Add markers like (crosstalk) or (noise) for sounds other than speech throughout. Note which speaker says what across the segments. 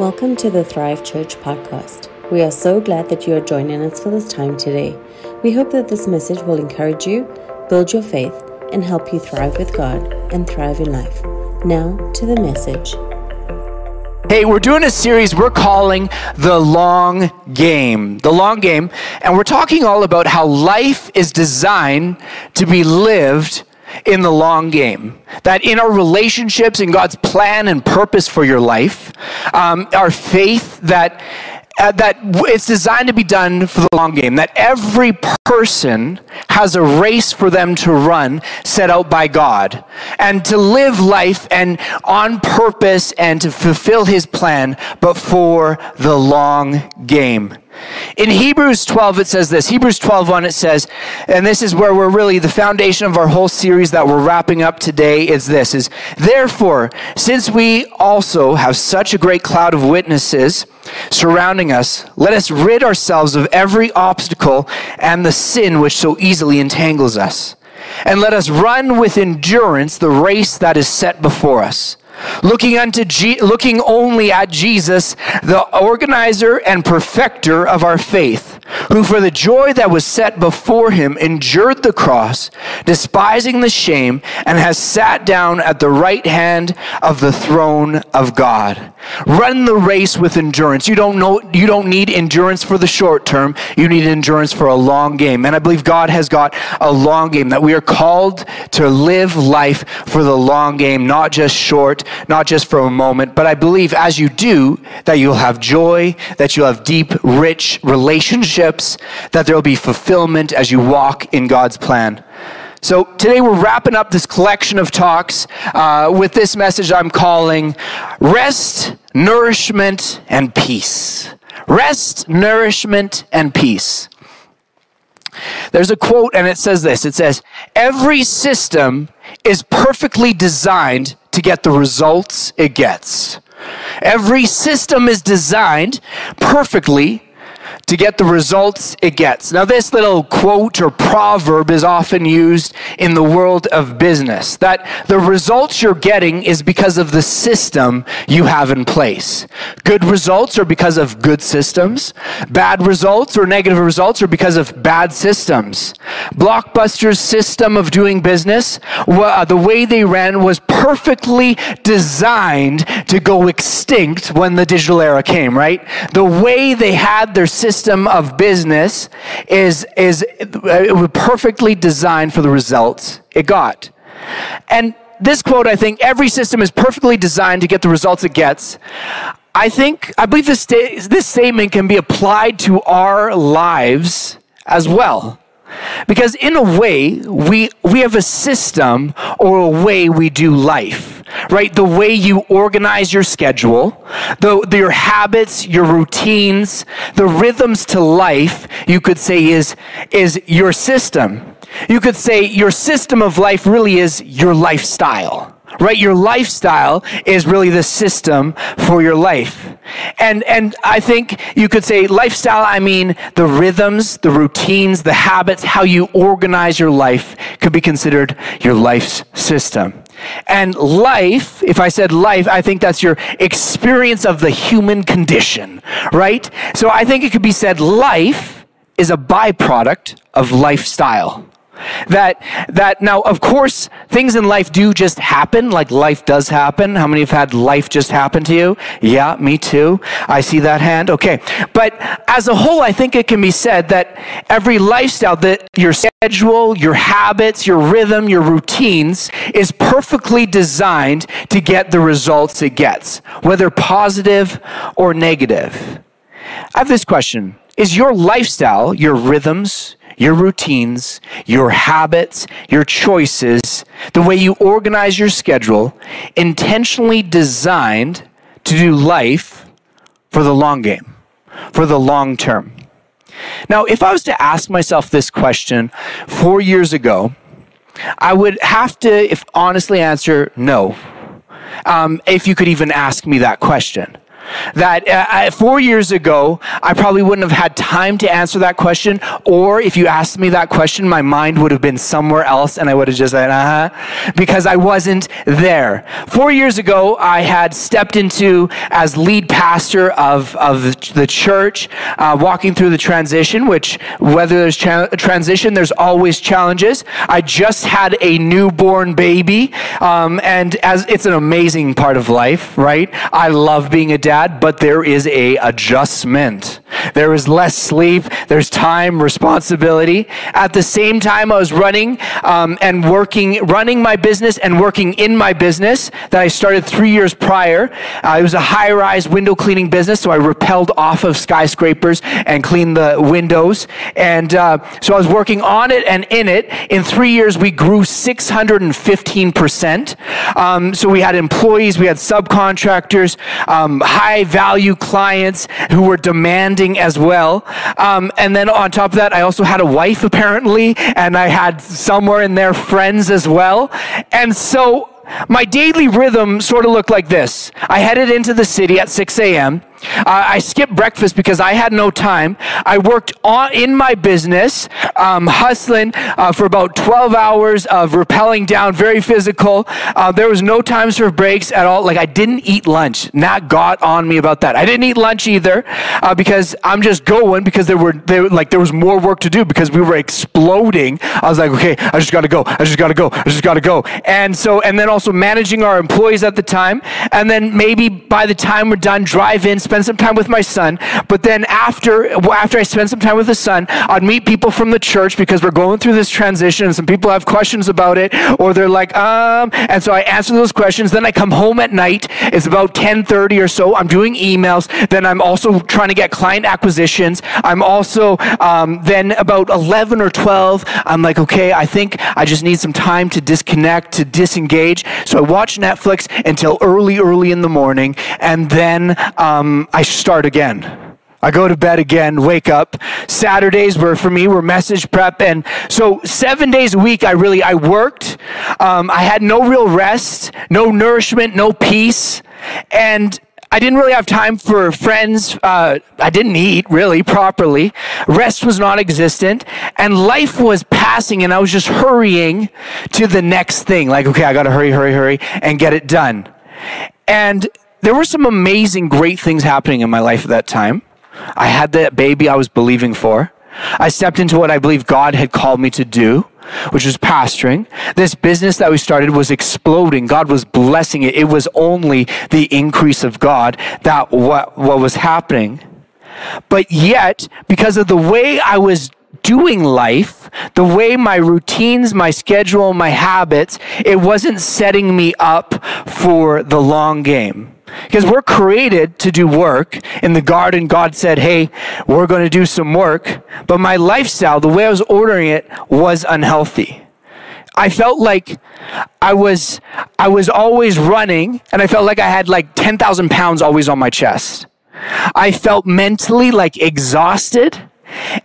Speaker 1: Welcome to the Thrive Church podcast. We are so glad that you are joining us for this time today. We hope that this message will encourage you, build your faith, and help you thrive with God and thrive in life. Now to the message.
Speaker 2: Hey, we're doing a series we're calling The Long Game. The Long Game. And we're talking all about how life is designed to be lived in the long game. That in our relationships, in God's plan and purpose for your life, um, our faith that uh, that it's designed to be done for the long game. That every person has a race for them to run set out by God and to live life and on purpose and to fulfill his plan, but for the long game. In Hebrews 12, it says this Hebrews 12 1, it says, and this is where we're really the foundation of our whole series that we're wrapping up today is this is therefore, since we also have such a great cloud of witnesses surrounding us, let us rid ourselves of every obstacle and the sin which so easily entangles us. And let us run with endurance the race that is set before us. Looking unto G- looking only at Jesus, the organizer and perfecter of our faith, who for the joy that was set before him endured the cross, despising the shame, and has sat down at the right hand of the throne of God. Run the race with endurance. You don't know you don't need endurance for the short term. You need endurance for a long game. And I believe God has got a long game that we are called to live life for the long game, not just short, not just for a moment, but I believe as you do that you'll have joy, that you'll have deep, rich relationships, that there'll be fulfillment as you walk in God's plan. So today we're wrapping up this collection of talks uh, with this message I'm calling Rest, Nourishment, and Peace. Rest, Nourishment, and Peace. There's a quote, and it says this it says, Every system is perfectly designed to get the results it gets. Every system is designed perfectly to get the results it gets. Now, this little quote or proverb is often used in the world of business that the results you're getting is because of the system you have in place. Good results are because of good systems, bad results or negative results are because of bad systems. Blockbuster's system of doing business, uh, the way they ran was perfectly designed to go extinct when the digital era came, right? The way they had their system of business is, is uh, perfectly designed for the results it got. And this quote, I think, every system is perfectly designed to get the results it gets. I think, I believe this, sta- this statement can be applied to our lives as well. Because in a way, we, we have a system or a way we do life, right? The way you organize your schedule, the, the, your habits, your routines, the rhythms to life, you could say is, is your system. You could say your system of life really is your lifestyle right? Your lifestyle is really the system for your life. And, and I think you could say lifestyle, I mean the rhythms, the routines, the habits, how you organize your life could be considered your life's system. And life, if I said life, I think that's your experience of the human condition, right? So I think it could be said life is a byproduct of lifestyle. That, that now, of course, things in life do just happen, like life does happen. How many have had life just happen to you? Yeah, me too. I see that hand. Okay. But as a whole, I think it can be said that every lifestyle, that your schedule, your habits, your rhythm, your routines is perfectly designed to get the results it gets, whether positive or negative. I have this question. Is your lifestyle, your rhythms, your routines, your habits, your choices, the way you organize your schedule, intentionally designed to do life for the long game, for the long term. Now, if I was to ask myself this question four years ago, I would have to, if honestly, answer no. Um, if you could even ask me that question. That uh, four years ago, I probably wouldn't have had time to answer that question. Or if you asked me that question, my mind would have been somewhere else and I would have just said, uh huh, because I wasn't there. Four years ago, I had stepped into as lead pastor of, of the church, uh, walking through the transition, which, whether there's cha- transition, there's always challenges. I just had a newborn baby, um, and as it's an amazing part of life, right? I love being a dad dad, but there is a adjustment. There is less sleep. There's time, responsibility. At the same time, I was running um, and working, running my business and working in my business that I started three years prior. Uh, it was a high-rise window cleaning business, so I rappelled off of skyscrapers and cleaned the windows. And uh, so I was working on it and in it. In three years, we grew 615%. Um, so we had employees, we had subcontractors, um, high value clients who were demanding as well. Um, and then on top of that, I also had a wife apparently, and I had somewhere in there friends as well. And so my daily rhythm sort of looked like this. I headed into the city at 6 a.m. I skipped breakfast because I had no time. I worked on, in my business, um, hustling uh, for about 12 hours of rappelling down, very physical. Uh, there was no times for breaks at all. Like I didn't eat lunch. Nat got on me about that. I didn't eat lunch either uh, because I'm just going because there were there like there was more work to do because we were exploding. I was like, okay, I just got to go. I just got to go. I just got to go. And so and then also managing our employees at the time, and then maybe by the time we're done, drive in spend some time with my son. But then after, after I spend some time with the son, I'd meet people from the church because we're going through this transition and some people have questions about it or they're like, um, and so I answer those questions. Then I come home at night. It's about 1030 or so. I'm doing emails. Then I'm also trying to get client acquisitions. I'm also, um, then about 11 or 12, I'm like, okay, I think I just need some time to disconnect, to disengage. So I watch Netflix until early, early in the morning. And then, um, I start again. I go to bed again, wake up. Saturdays were for me were message prep, and so seven days a week I really I worked. Um, I had no real rest, no nourishment, no peace, and I didn't really have time for friends. Uh, I didn't eat really properly. Rest was non-existent, and life was passing, and I was just hurrying to the next thing. Like, okay, I got to hurry, hurry, hurry, and get it done. And there were some amazing, great things happening in my life at that time. I had that baby I was believing for. I stepped into what I believe God had called me to do, which was pastoring. This business that we started was exploding. God was blessing it. It was only the increase of God that what, what was happening. But yet, because of the way I was doing life, the way my routines, my schedule, my habits, it wasn't setting me up for the long game. Because we're created to do work. In the garden, God said, Hey, we're going to do some work. But my lifestyle, the way I was ordering it, was unhealthy. I felt like I was, I was always running, and I felt like I had like 10,000 pounds always on my chest. I felt mentally like exhausted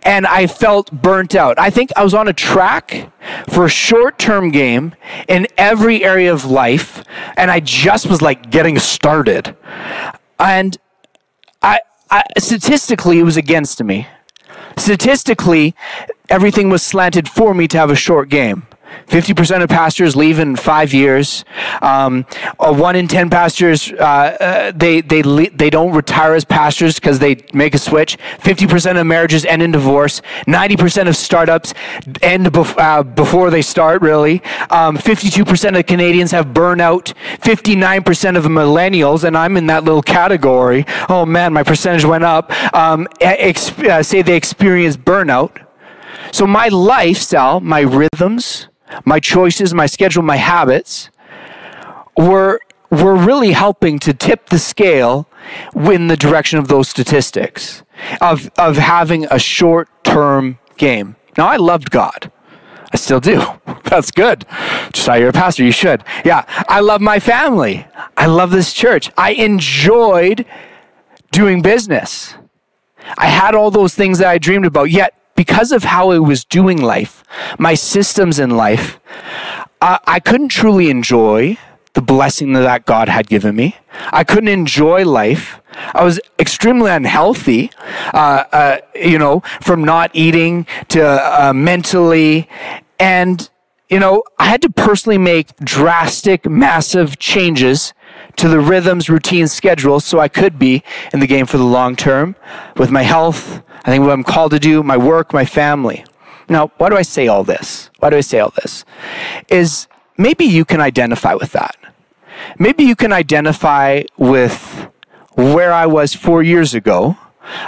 Speaker 2: and I felt burnt out. I think I was on a track for a short term game in every area of life, and I just was like getting started. And I, I statistically, it was against me. Statistically, everything was slanted for me to have a short game. 50% of pastors leave in five years. Um, one in 10 pastors, uh, uh, they, they, le- they don't retire as pastors because they make a switch. 50% of marriages end in divorce. 90% of startups end bef- uh, before they start, really. Um, 52% of Canadians have burnout. 59% of millennials, and I'm in that little category. Oh man, my percentage went up. Um, ex- uh, say they experience burnout. So my lifestyle, my rhythms, my choices, my schedule, my habits were were really helping to tip the scale in the direction of those statistics of of having a short term game. Now I loved God. I still do. (laughs) That's good. Just how you're a pastor, you should. Yeah. I love my family. I love this church. I enjoyed doing business. I had all those things that I dreamed about, yet because of how I was doing life, my systems in life, uh, I couldn't truly enjoy the blessing that God had given me. I couldn't enjoy life I was extremely unhealthy, uh, uh, you know, from not eating to uh, mentally. And, you know, I had to personally make drastic, massive changes to the rhythms, routines, schedules so I could be in the game for the long term with my health, I think what I'm called to do, my work, my family. Now, why do I say all this? Why do I say all this? Is maybe you can identify with that. Maybe you can identify with where I was four years ago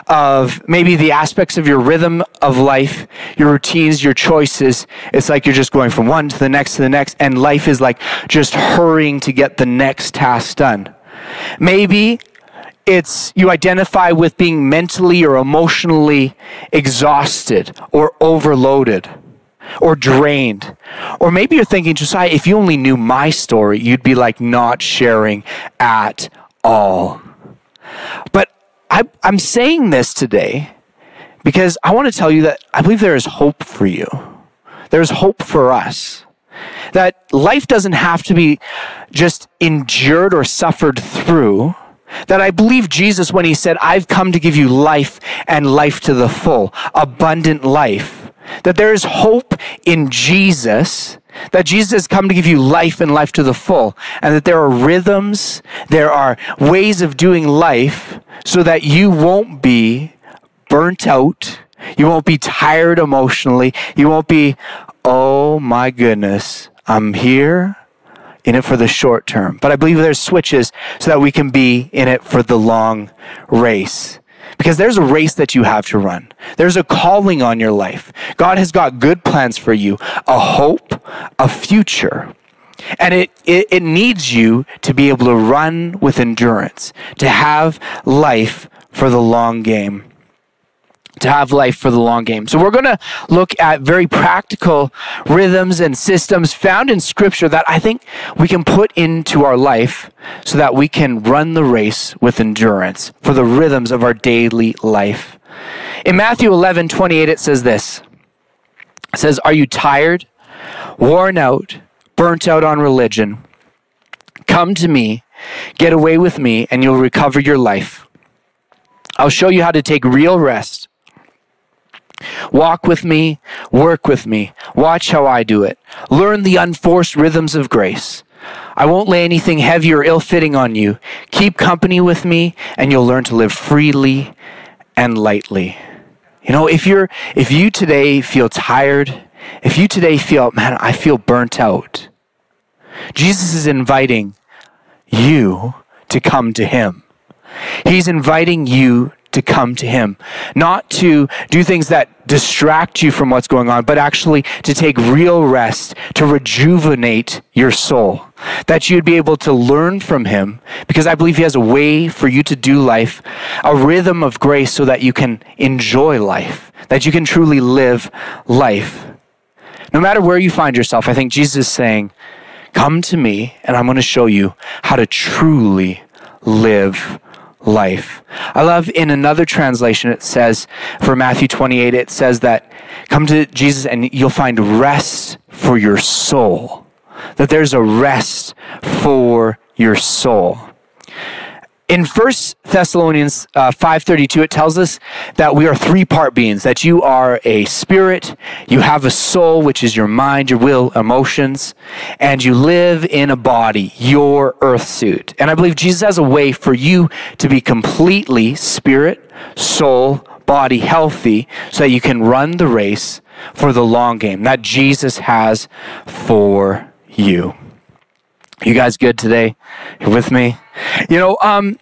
Speaker 2: of maybe the aspects of your rhythm of life, your routines, your choices. It's like you're just going from one to the next to the next, and life is like just hurrying to get the next task done. Maybe it's you identify with being mentally or emotionally exhausted or overloaded or drained. Or maybe you're thinking, Josiah, if you only knew my story, you'd be like not sharing at all. But I, I'm saying this today because I want to tell you that I believe there is hope for you. There's hope for us. That life doesn't have to be just endured or suffered through that I believe Jesus when he said, I've come to give you life and life to the full, abundant life. That there is hope in Jesus, that Jesus has come to give you life and life to the full, and that there are rhythms, there are ways of doing life so that you won't be burnt out, you won't be tired emotionally, you won't be, oh my goodness, I'm here, in it for the short term. But I believe there's switches so that we can be in it for the long race. Because there's a race that you have to run. There's a calling on your life. God has got good plans for you, a hope, a future. And it, it, it needs you to be able to run with endurance, to have life for the long game to have life for the long game. So we're going to look at very practical rhythms and systems found in scripture that I think we can put into our life so that we can run the race with endurance for the rhythms of our daily life. In Matthew 11, 28, it says this. It says, Are you tired, worn out, burnt out on religion? Come to me, get away with me, and you'll recover your life. I'll show you how to take real rest Walk with me, work with me, watch how I do it. Learn the unforced rhythms of grace. I won't lay anything heavy or ill fitting on you. Keep company with me, and you'll learn to live freely and lightly. You know, if you're if you today feel tired, if you today feel, man, I feel burnt out, Jesus is inviting you to come to him. He's inviting you to come to Him, not to do things that distract you from what's going on, but actually to take real rest, to rejuvenate your soul. That you'd be able to learn from Him, because I believe He has a way for you to do life, a rhythm of grace so that you can enjoy life, that you can truly live life. No matter where you find yourself, I think Jesus is saying, Come to me, and I'm going to show you how to truly live life. I love in another translation, it says, for Matthew 28, it says that come to Jesus and you'll find rest for your soul. That there's a rest for your soul in First Thessalonians uh, 5.32, it tells us that we are three-part beings, that you are a spirit, you have a soul, which is your mind, your will, emotions, and you live in a body, your earth suit. And I believe Jesus has a way for you to be completely spirit, soul, body healthy so that you can run the race for the long game that Jesus has for you. You guys good today? You with me? You know, um,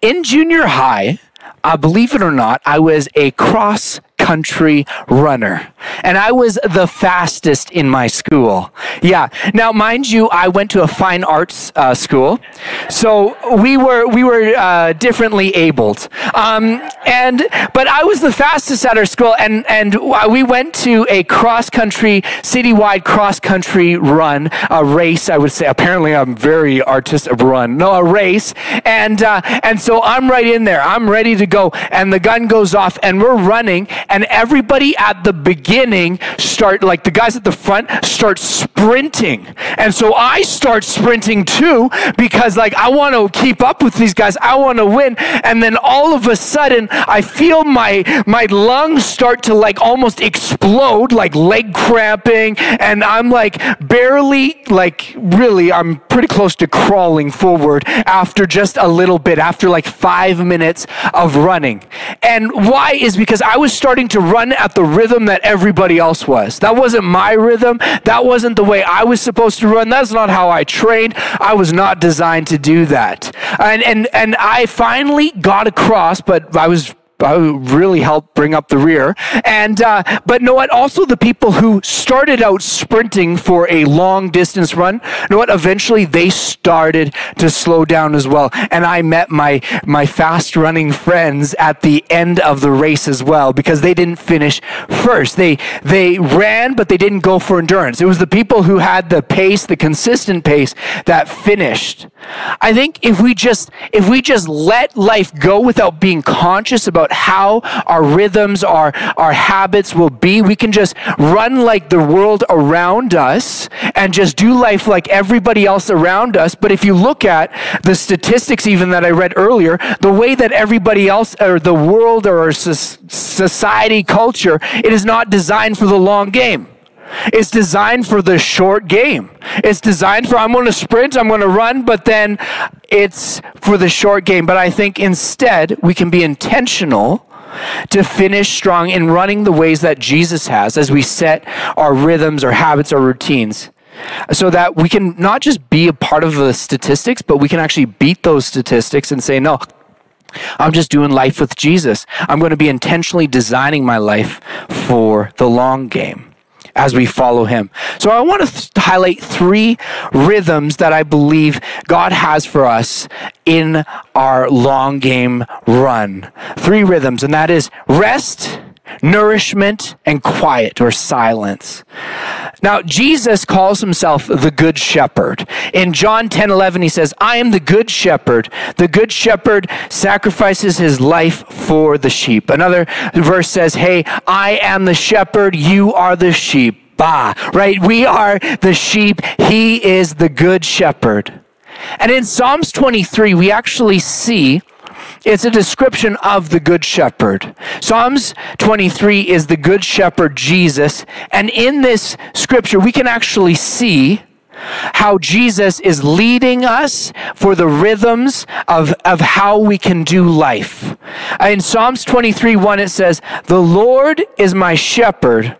Speaker 2: in junior high, uh, believe it or not, I was a cross country runner. And I was the fastest in my school. Yeah. Now, mind you, I went to a fine arts uh, school. So we were, we were uh, differently abled. Um, and, but I was the fastest at our school. And, and we went to a cross country, citywide cross country run, a race, I would say. Apparently, I'm very artistic run. No, a race. And, uh, and so I'm right in there. I'm ready to go. And the gun goes off and we're running and everybody at the beginning start, like the guys at the front, start sprinting. And so I start sprinting too because, like, I want to keep up with these guys. I want to win. And then all of a sudden, I feel my, my lungs start to, like, almost explode, like leg cramping. And I'm like, barely, like, really, I'm pretty close to crawling forward after just a little bit, after like five minutes of running. And why is because I was starting to run at the rhythm that everybody else was. That wasn't my rhythm. That wasn't the way I was supposed to run. That's not how I trained. I was not designed to do that. And and and I finally got across, but I was really helped bring up the rear. And uh, but know what? Also, the people who started out sprinting for a long distance run, know what? Eventually, they started to slow down as well. And I met my my fast running friends at the end of the race as well because they didn't finish first. They they ran, but they didn't go for endurance. It was the people who had the pace, the consistent pace, that finished. I think if we just if we just let life go without being conscious about how our rhythms, our our habits will be, we can just run like the world around us and just do life like everybody else around us. But if you look at the statistics even that I read earlier, the way that everybody else or the world or society culture, it is not designed for the long game. It's designed for the short game. It's designed for I'm going to sprint, I'm going to run, but then it's for the short game. But I think instead we can be intentional to finish strong in running the ways that Jesus has as we set our rhythms, our habits, our routines. So that we can not just be a part of the statistics, but we can actually beat those statistics and say, no, I'm just doing life with Jesus. I'm going to be intentionally designing my life for the long game as we follow him. So I want to th- highlight three rhythms that I believe God has for us in our long game run. Three rhythms, and that is rest, nourishment, and quiet or silence. Now, Jesus calls himself the Good Shepherd. In John 10 11, he says, I am the Good Shepherd. The Good Shepherd sacrifices his life for the sheep. Another verse says, Hey, I am the shepherd, you are the sheep. Bah, right? We are the sheep, he is the Good Shepherd. And in Psalms 23, we actually see it's a description of the Good Shepherd. Psalms 23 is the Good Shepherd Jesus. And in this scripture, we can actually see how Jesus is leading us for the rhythms of, of how we can do life. In Psalms 23 1, it says, The Lord is my shepherd.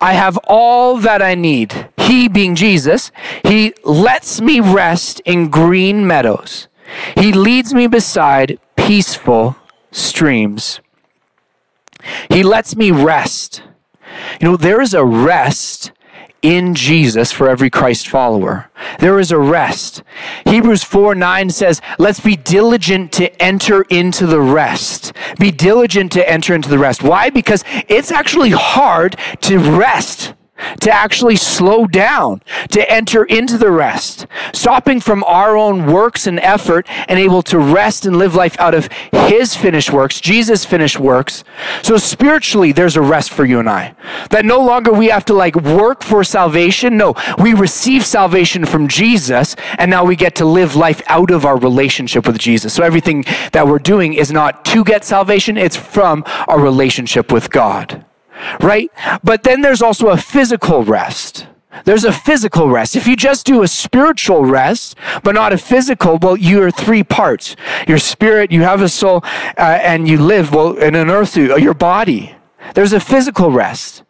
Speaker 2: I have all that I need. He, being Jesus, He lets me rest in green meadows. He leads me beside peaceful streams. He lets me rest. You know, there is a rest in Jesus for every Christ follower. There is a rest. Hebrews 4 9 says, Let's be diligent to enter into the rest. Be diligent to enter into the rest. Why? Because it's actually hard to rest to actually slow down, to enter into the rest, stopping from our own works and effort and able to rest and live life out of His finished works, Jesus' finished works. So spiritually, there's a rest for you and I. That no longer we have to like work for salvation. No, we receive salvation from Jesus and now we get to live life out of our relationship with Jesus. So everything that we're doing is not to get salvation, it's from our relationship with God right? But then there's also a physical rest. There's a physical rest. If you just do a spiritual rest, but not a physical, well, you are three parts. Your spirit, you have a soul, uh, and you live, well, in an earth suit, your body. There's a physical rest.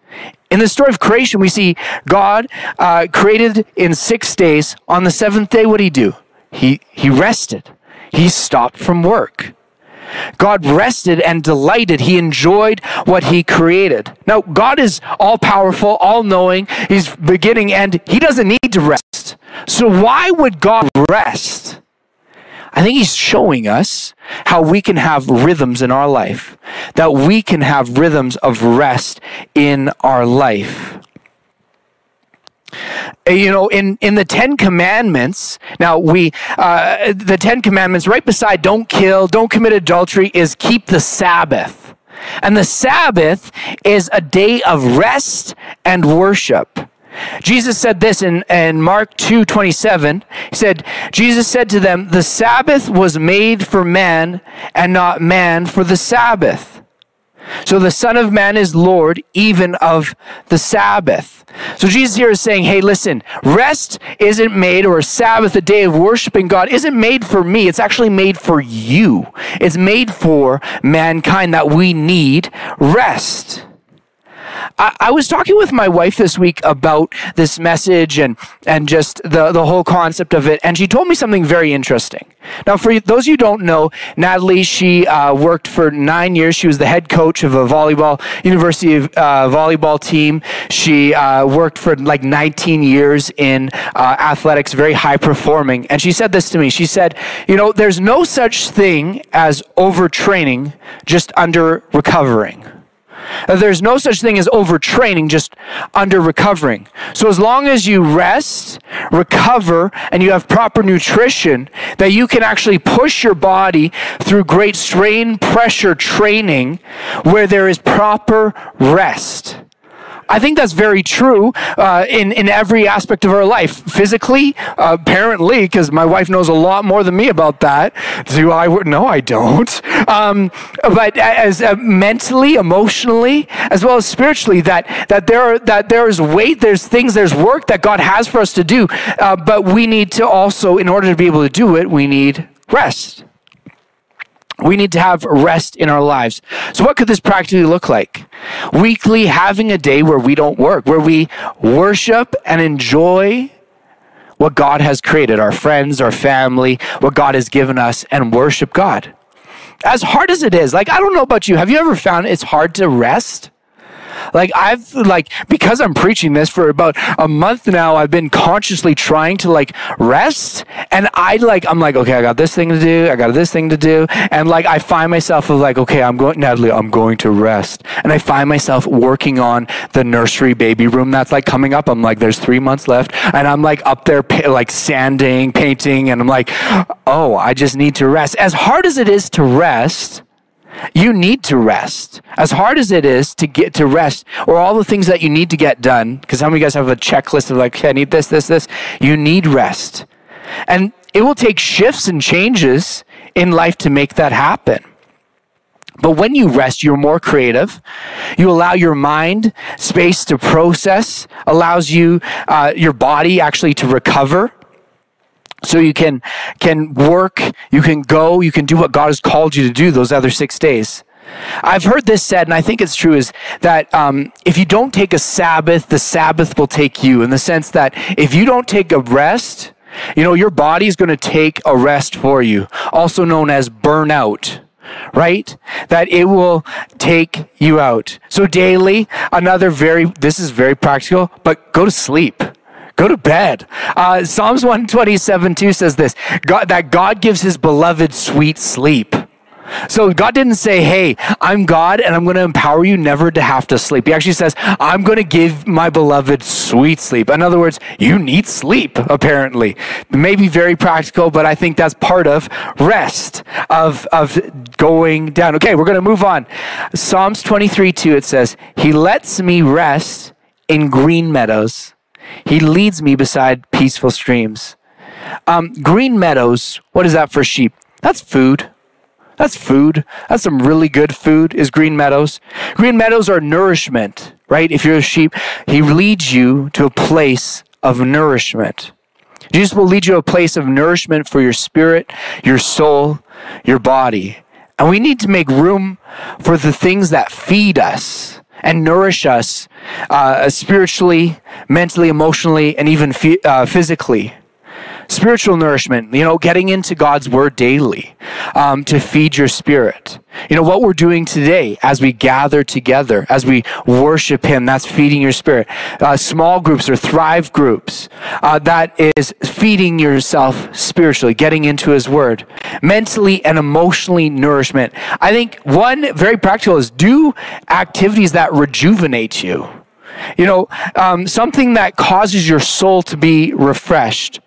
Speaker 2: In the story of creation, we see God uh, created in six days. On the seventh day, what did he do? He, he rested. He stopped from work. God rested and delighted. He enjoyed what he created. Now, God is all powerful, all knowing. He's beginning and he doesn't need to rest. So, why would God rest? I think he's showing us how we can have rhythms in our life, that we can have rhythms of rest in our life. Uh, you know, in, in the Ten Commandments, now we, uh, the Ten Commandments, right beside don't kill, don't commit adultery, is keep the Sabbath. And the Sabbath is a day of rest and worship. Jesus said this in, in Mark 2 27. He said, Jesus said to them, The Sabbath was made for man, and not man for the Sabbath. So the Son of Man is Lord even of the Sabbath. So Jesus here is saying, hey, listen, rest isn't made, or Sabbath, a day of worshiping God, isn't made for me. It's actually made for you. It's made for mankind that we need rest. I, I, was talking with my wife this week about this message and and just the the whole concept of it, and she told me something very interesting. Now, for those you don't know, Natalie, she uh, worked for nine years. She was the head coach of a volleyball university uh, volleyball team. She uh, worked for like 19 years in uh, athletics, very high performing. And she said this to me. She said, "You know, there's no such thing as overtraining, just under recovering." Uh, there's no such thing as overtraining, just under recovering. So as long as you rest, recover, and you have proper nutrition, that you can actually push your body through great strain pressure training where there is proper rest. I think that's very true uh, in in every aspect of our life. Physically, uh, apparently, because my wife knows a lot more than me about that. Do I? No, I don't. Um, but as uh, mentally, emotionally, as well as spiritually, that that there are, that there is weight, there's things, there's work that God has for us to do. Uh, but we need to also, in order to be able to do it, we need rest. We need to have rest in our lives. So, what could this practically look like? Weekly having a day where we don't work, where we worship and enjoy what God has created, our friends, our family, what God has given us, and worship God. As hard as it is, like, I don't know about you, have you ever found it's hard to rest? Like I've like because I'm preaching this for about a month now, I've been consciously trying to like rest and I like I'm like, okay, I got this thing to do, I got this thing to do. And like I find myself of like, okay, I'm going Natalie, I'm going to rest. And I find myself working on the nursery baby room that's like coming up. I'm like, there's three months left. And I'm like up there like sanding, painting, and I'm like, oh, I just need to rest. As hard as it is to rest, you need to rest. As hard as it is to get to rest, or all the things that you need to get done, because how many of you guys have a checklist of like, okay, I need this, this, this? You need rest. And it will take shifts and changes in life to make that happen. But when you rest, you're more creative. You allow your mind space to process, allows you, uh, your body actually to recover so you can can work you can go you can do what god has called you to do those other six days. I've heard this said and i think it's true is that um, if you don't take a sabbath the sabbath will take you in the sense that if you don't take a rest you know your body is going to take a rest for you also known as burnout right? That it will take you out. So daily another very this is very practical but go to sleep Go to bed. Uh, Psalms 127 2 says this God, that God gives his beloved sweet sleep. So God didn't say, Hey, I'm God and I'm going to empower you never to have to sleep. He actually says, I'm going to give my beloved sweet sleep. In other words, you need sleep, apparently. Maybe very practical, but I think that's part of rest, of, of going down. Okay, we're going to move on. Psalms 23 2, it says, He lets me rest in green meadows. He leads me beside peaceful streams. Um, green meadows, what is that for sheep? That's food. That's food. That's some really good food, is green meadows. Green meadows are nourishment, right? If you're a sheep, he leads you to a place of nourishment. Jesus will lead you to a place of nourishment for your spirit, your soul, your body. And we need to make room for the things that feed us and nourish us uh, spiritually, mentally, emotionally, and even uh, physically spiritual nourishment, you know, getting into God's word daily um, to feed your spirit. You know, what we're doing today as we gather together, as we worship Him, that's feeding your spirit. Uh, small groups or thrive groups, uh, that is feeding yourself spiritually, getting into His word. Mentally and emotionally nourishment. I think one very practical is do activities that rejuvenate you. You know, um, something that causes your soul to be refreshed.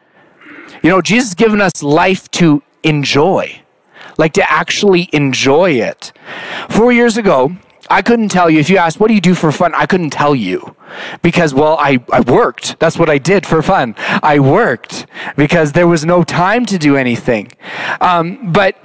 Speaker 2: You know, Jesus has given us life to enjoy. like to actually enjoy it. Four years ago, I couldn't tell you. If you asked, what do you do for fun? I couldn't tell you because, well, I, I worked. That's what I did for fun. I worked because there was no time to do anything. Um, but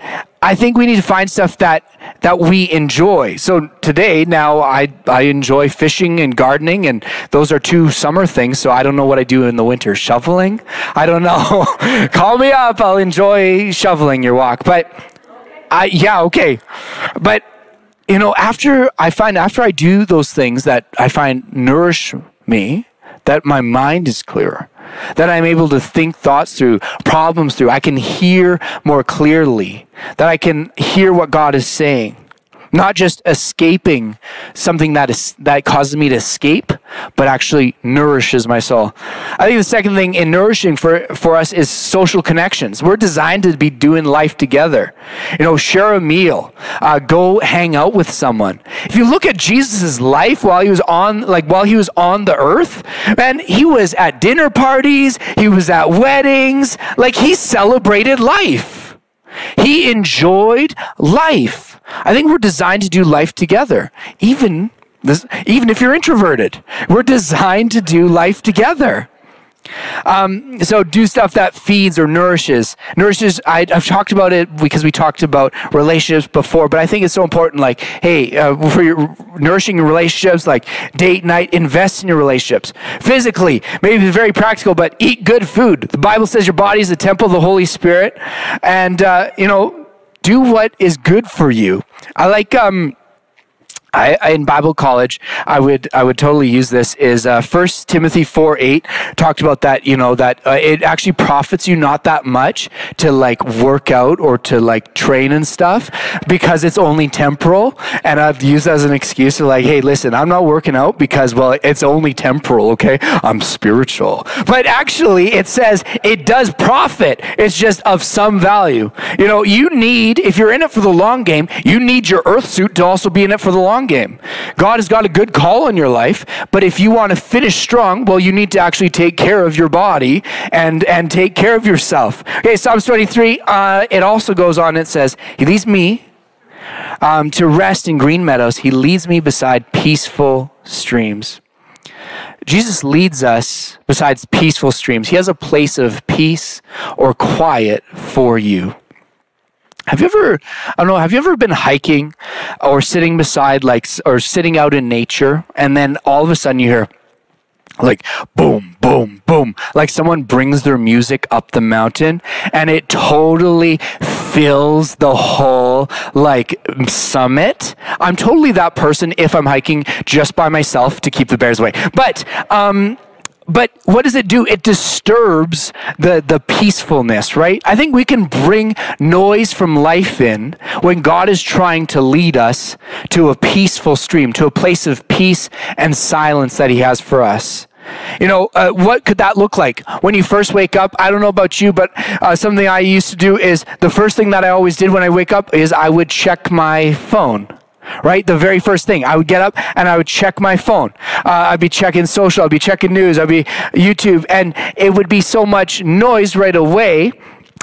Speaker 2: I think we need to find stuff that, that we enjoy. So today, now I, I enjoy fishing and gardening, and those are two summer things. So I don't know what I do in the winter. Shoveling? I don't know. (laughs) Call me up. I'll enjoy shoveling your walk. But I, yeah, okay. But you know, after I find after I do those things that I find nourish me, that my mind is clearer, that I'm able to think thoughts through, problems through, I can hear more clearly, that I can hear what God is saying not just escaping something that is that causes me to escape but actually nourishes my soul. I think the second thing in nourishing for for us is social connections. We're designed to be doing life together. You know share a meal uh, go hang out with someone. If you look at jesus' life while he was on like while he was on the earth man he was at dinner parties he was at weddings like he celebrated life he enjoyed life I think we're designed to do life together, even this, even if you're introverted. We're designed to do life together. Um, so do stuff that feeds or nourishes. Nourishes. I, have talked about it because we talked about relationships before, but I think it's so important. Like, hey, uh, for your nourishing your relationships, like date night, invest in your relationships physically. Maybe it's very practical, but eat good food. The Bible says your body is the temple of the Holy Spirit, and uh, you know do what is good for you. I like um I, I, in Bible college, I would I would totally use this. Is uh, First Timothy four eight talked about that? You know that uh, it actually profits you not that much to like work out or to like train and stuff because it's only temporal. And I've used as an excuse to like, hey, listen, I'm not working out because well, it's only temporal. Okay, I'm spiritual, but actually, it says it does profit. It's just of some value. You know, you need if you're in it for the long game, you need your earth suit to also be in it for the long game. God has got a good call in your life, but if you want to finish strong, well, you need to actually take care of your body and, and take care of yourself. Okay, Psalms 23, uh, it also goes on, it says, He leads me um, to rest in green meadows, He leads me beside peaceful streams. Jesus leads us besides peaceful streams. He has a place of peace or quiet for you. Have you ever, I don't know, have you ever been hiking or sitting beside, like, or sitting out in nature, and then all of a sudden you hear, like, boom, boom, boom, like someone brings their music up the mountain, and it totally fills the whole, like, summit? I'm totally that person if I'm hiking just by myself to keep the bears away. But, um, but what does it do? It disturbs the, the peacefulness, right? I think we can bring noise from life in when God is trying to lead us to a peaceful stream, to a place of peace and silence that He has for us. You know, uh, what could that look like? When you first wake up, I don't know about you, but uh, something I used to do is the first thing that I always did when I wake up is I would check my phone right? The very first thing. I would get up and I would check my phone. Uh, I'd be checking social, I'd be checking news, I'd be YouTube, and it would be so much noise right away.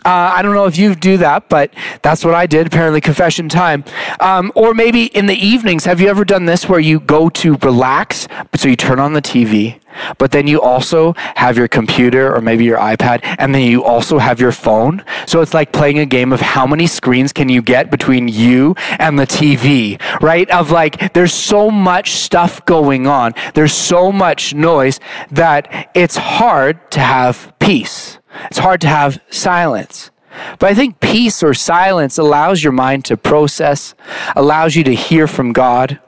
Speaker 2: Uh, I don't know if you do that, but that's what I did. Apparently, confession time. Um, or maybe in the evenings, have you ever done this where you go to relax? So you turn on the TV, but then you also have your computer or maybe your iPad, and then you also have your phone. So it's like playing a game of how many screens can you get between you and the TV, right? Of like, there's so much stuff going on, there's so much noise that it's hard to have peace. It's hard to have silence. But I think peace or silence allows your mind to process, allows you to hear from God.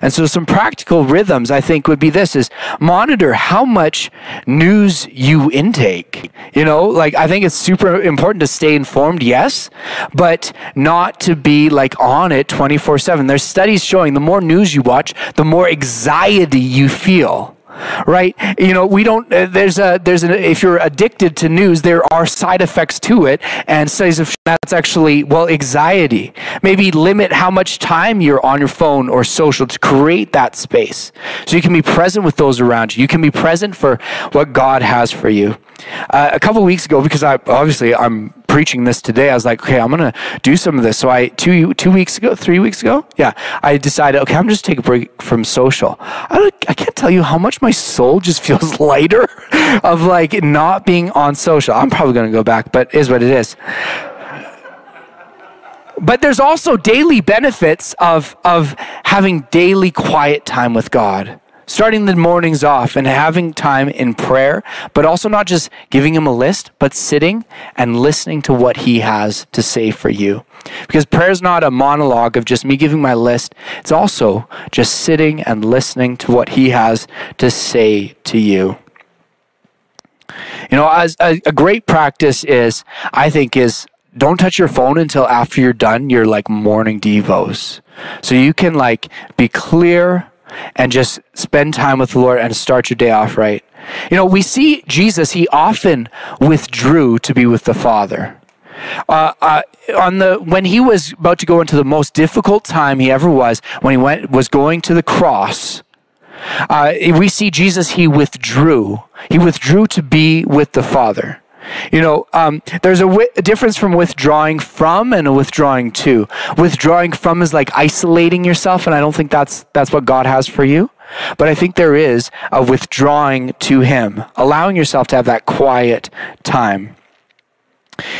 Speaker 2: And so some practical rhythms I think would be this is monitor how much news you intake. You know, like I think it's super important to stay informed, yes, but not to be like on it 24/7. There's studies showing the more news you watch, the more anxiety you feel right? You know we don't uh, there's a there's an if you're addicted to news there are side effects to it. And studies of that's actually well anxiety. Maybe limit how much time you're on your phone or social to create that space. So you can be present with those around you. You can be present for what god has for you. Uh, a couple weeks ago because i obviously i'm preaching this today, I was like, okay, I'm gonna do some of this. So I two two weeks ago, three weeks ago, yeah, I decided, okay, I'm just take a break from social. I, I can't tell you how much my soul just (laughs) feels lighter of like not being on social. I'm probably gonna go back, but is what it is. But there's also daily benefits of of having daily quiet time with God starting the mornings off and having time in prayer, but also not just giving him a list, but sitting and listening to what he has to say for you. Because prayer is not a monologue of just me giving my list, it's also just sitting and listening to what he has to say to you. You know, as a, a great practice is, I think, is don't touch your phone until after you're done your like morning devos. So you can like be clear and just spend time with the Lord and start your day off right. You know, we see Jesus, he often withdrew to be with the Father. Uh, uh, on the when he was about to go into the most difficult time he ever was, when he went was going to the cross, uh, we see Jesus. He withdrew. He withdrew to be with the Father. You know, um, there's a, difference from withdrawing from and a withdrawing to. Withdrawing from is like isolating yourself, and I don't think that's that's what God has for you. But I think there is a withdrawing to Him, allowing yourself to have that quiet time.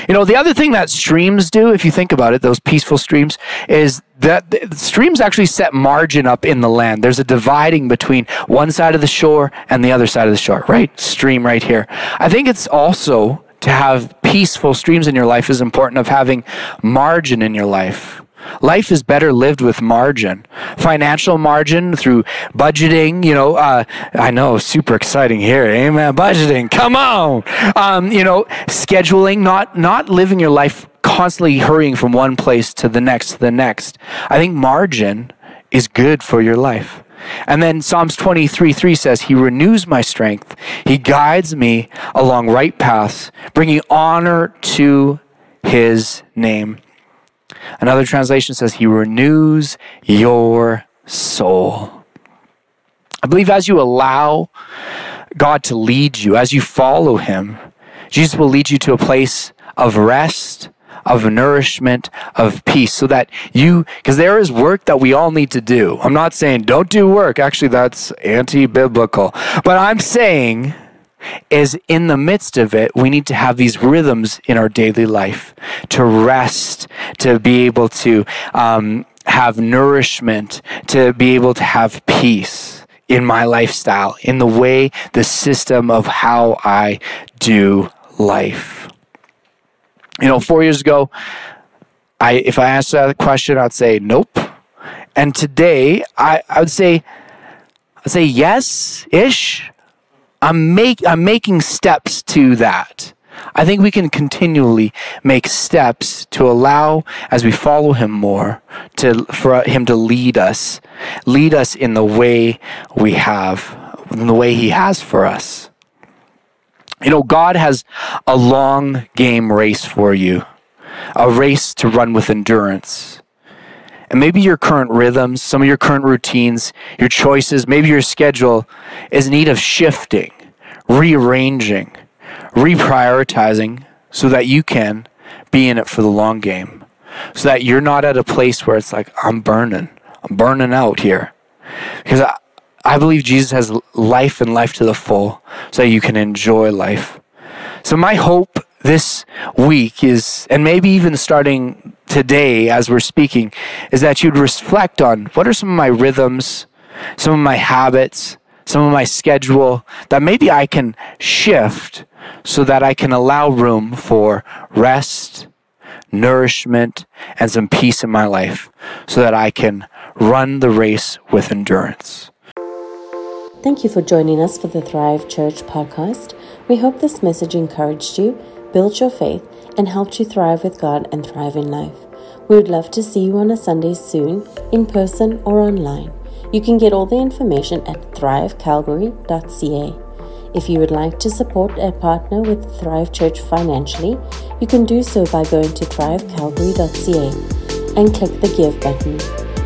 Speaker 2: You know, the other thing that streams do, if you think about it, those peaceful streams, is that streams actually set margin up in the land. There's a dividing between one side of the shore and the other side of the shore, right? Stream right here. I think it's also to have peaceful streams in your life is important of having margin in your life. Life is better lived with margin, financial margin through budgeting. You know, uh, I know, super exciting here. Amen. Budgeting, come on. Um, you know, scheduling, not not living your life constantly hurrying from one place to the next to the next. I think margin is good for your life. And then Psalms 23 3 says, He renews my strength. He guides me along right paths, bringing honor to His name. Another translation says, He renews your soul. I believe as you allow God to lead you, as you follow Him, Jesus will lead you to a place of rest, of nourishment, of peace, so that you, because there is work that we all need to do. I'm not saying don't do work. Actually, that's anti biblical. But I'm saying, is in the midst of it, we need to have these rhythms in our daily life to rest, to be able to um, have nourishment, to be able to have peace in my lifestyle, in the way, the system of how I do life. You know, four years ago, I if I asked that question, I'd say nope. And today, I, I would say, I'd say yes ish. I'm make I'm making steps to that. I think we can continually make steps to allow, as we follow Him more, to for Him to lead us, lead us in the way we have, in the way He has for us. You know, God has a long game race for you, a race to run with endurance. And maybe your current rhythms, some of your current routines, your choices, maybe your schedule is in need of shifting, rearranging, reprioritizing so that you can be in it for the long game. So that you're not at a place where it's like, I'm burning, I'm burning out here. Because I, I believe Jesus has life and life to the full so you can enjoy life. So, my hope this week is, and maybe even starting today as we're speaking, is that you'd reflect on what are some of my rhythms, some of my habits, some of my schedule that maybe I can shift so that I can allow room for rest, nourishment, and some peace in my life so that I can run the race with endurance.
Speaker 1: Thank you for joining us for the Thrive Church podcast. We hope this message encouraged you, built your faith, and helped you thrive with God and thrive in life. We would love to see you on a Sunday soon, in person or online. You can get all the information at thrivecalgary.ca. If you would like to support a partner with Thrive Church financially, you can do so by going to thrivecalgary.ca and click the Give button.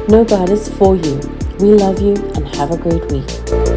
Speaker 1: Know God is for you. We love you and have a great week.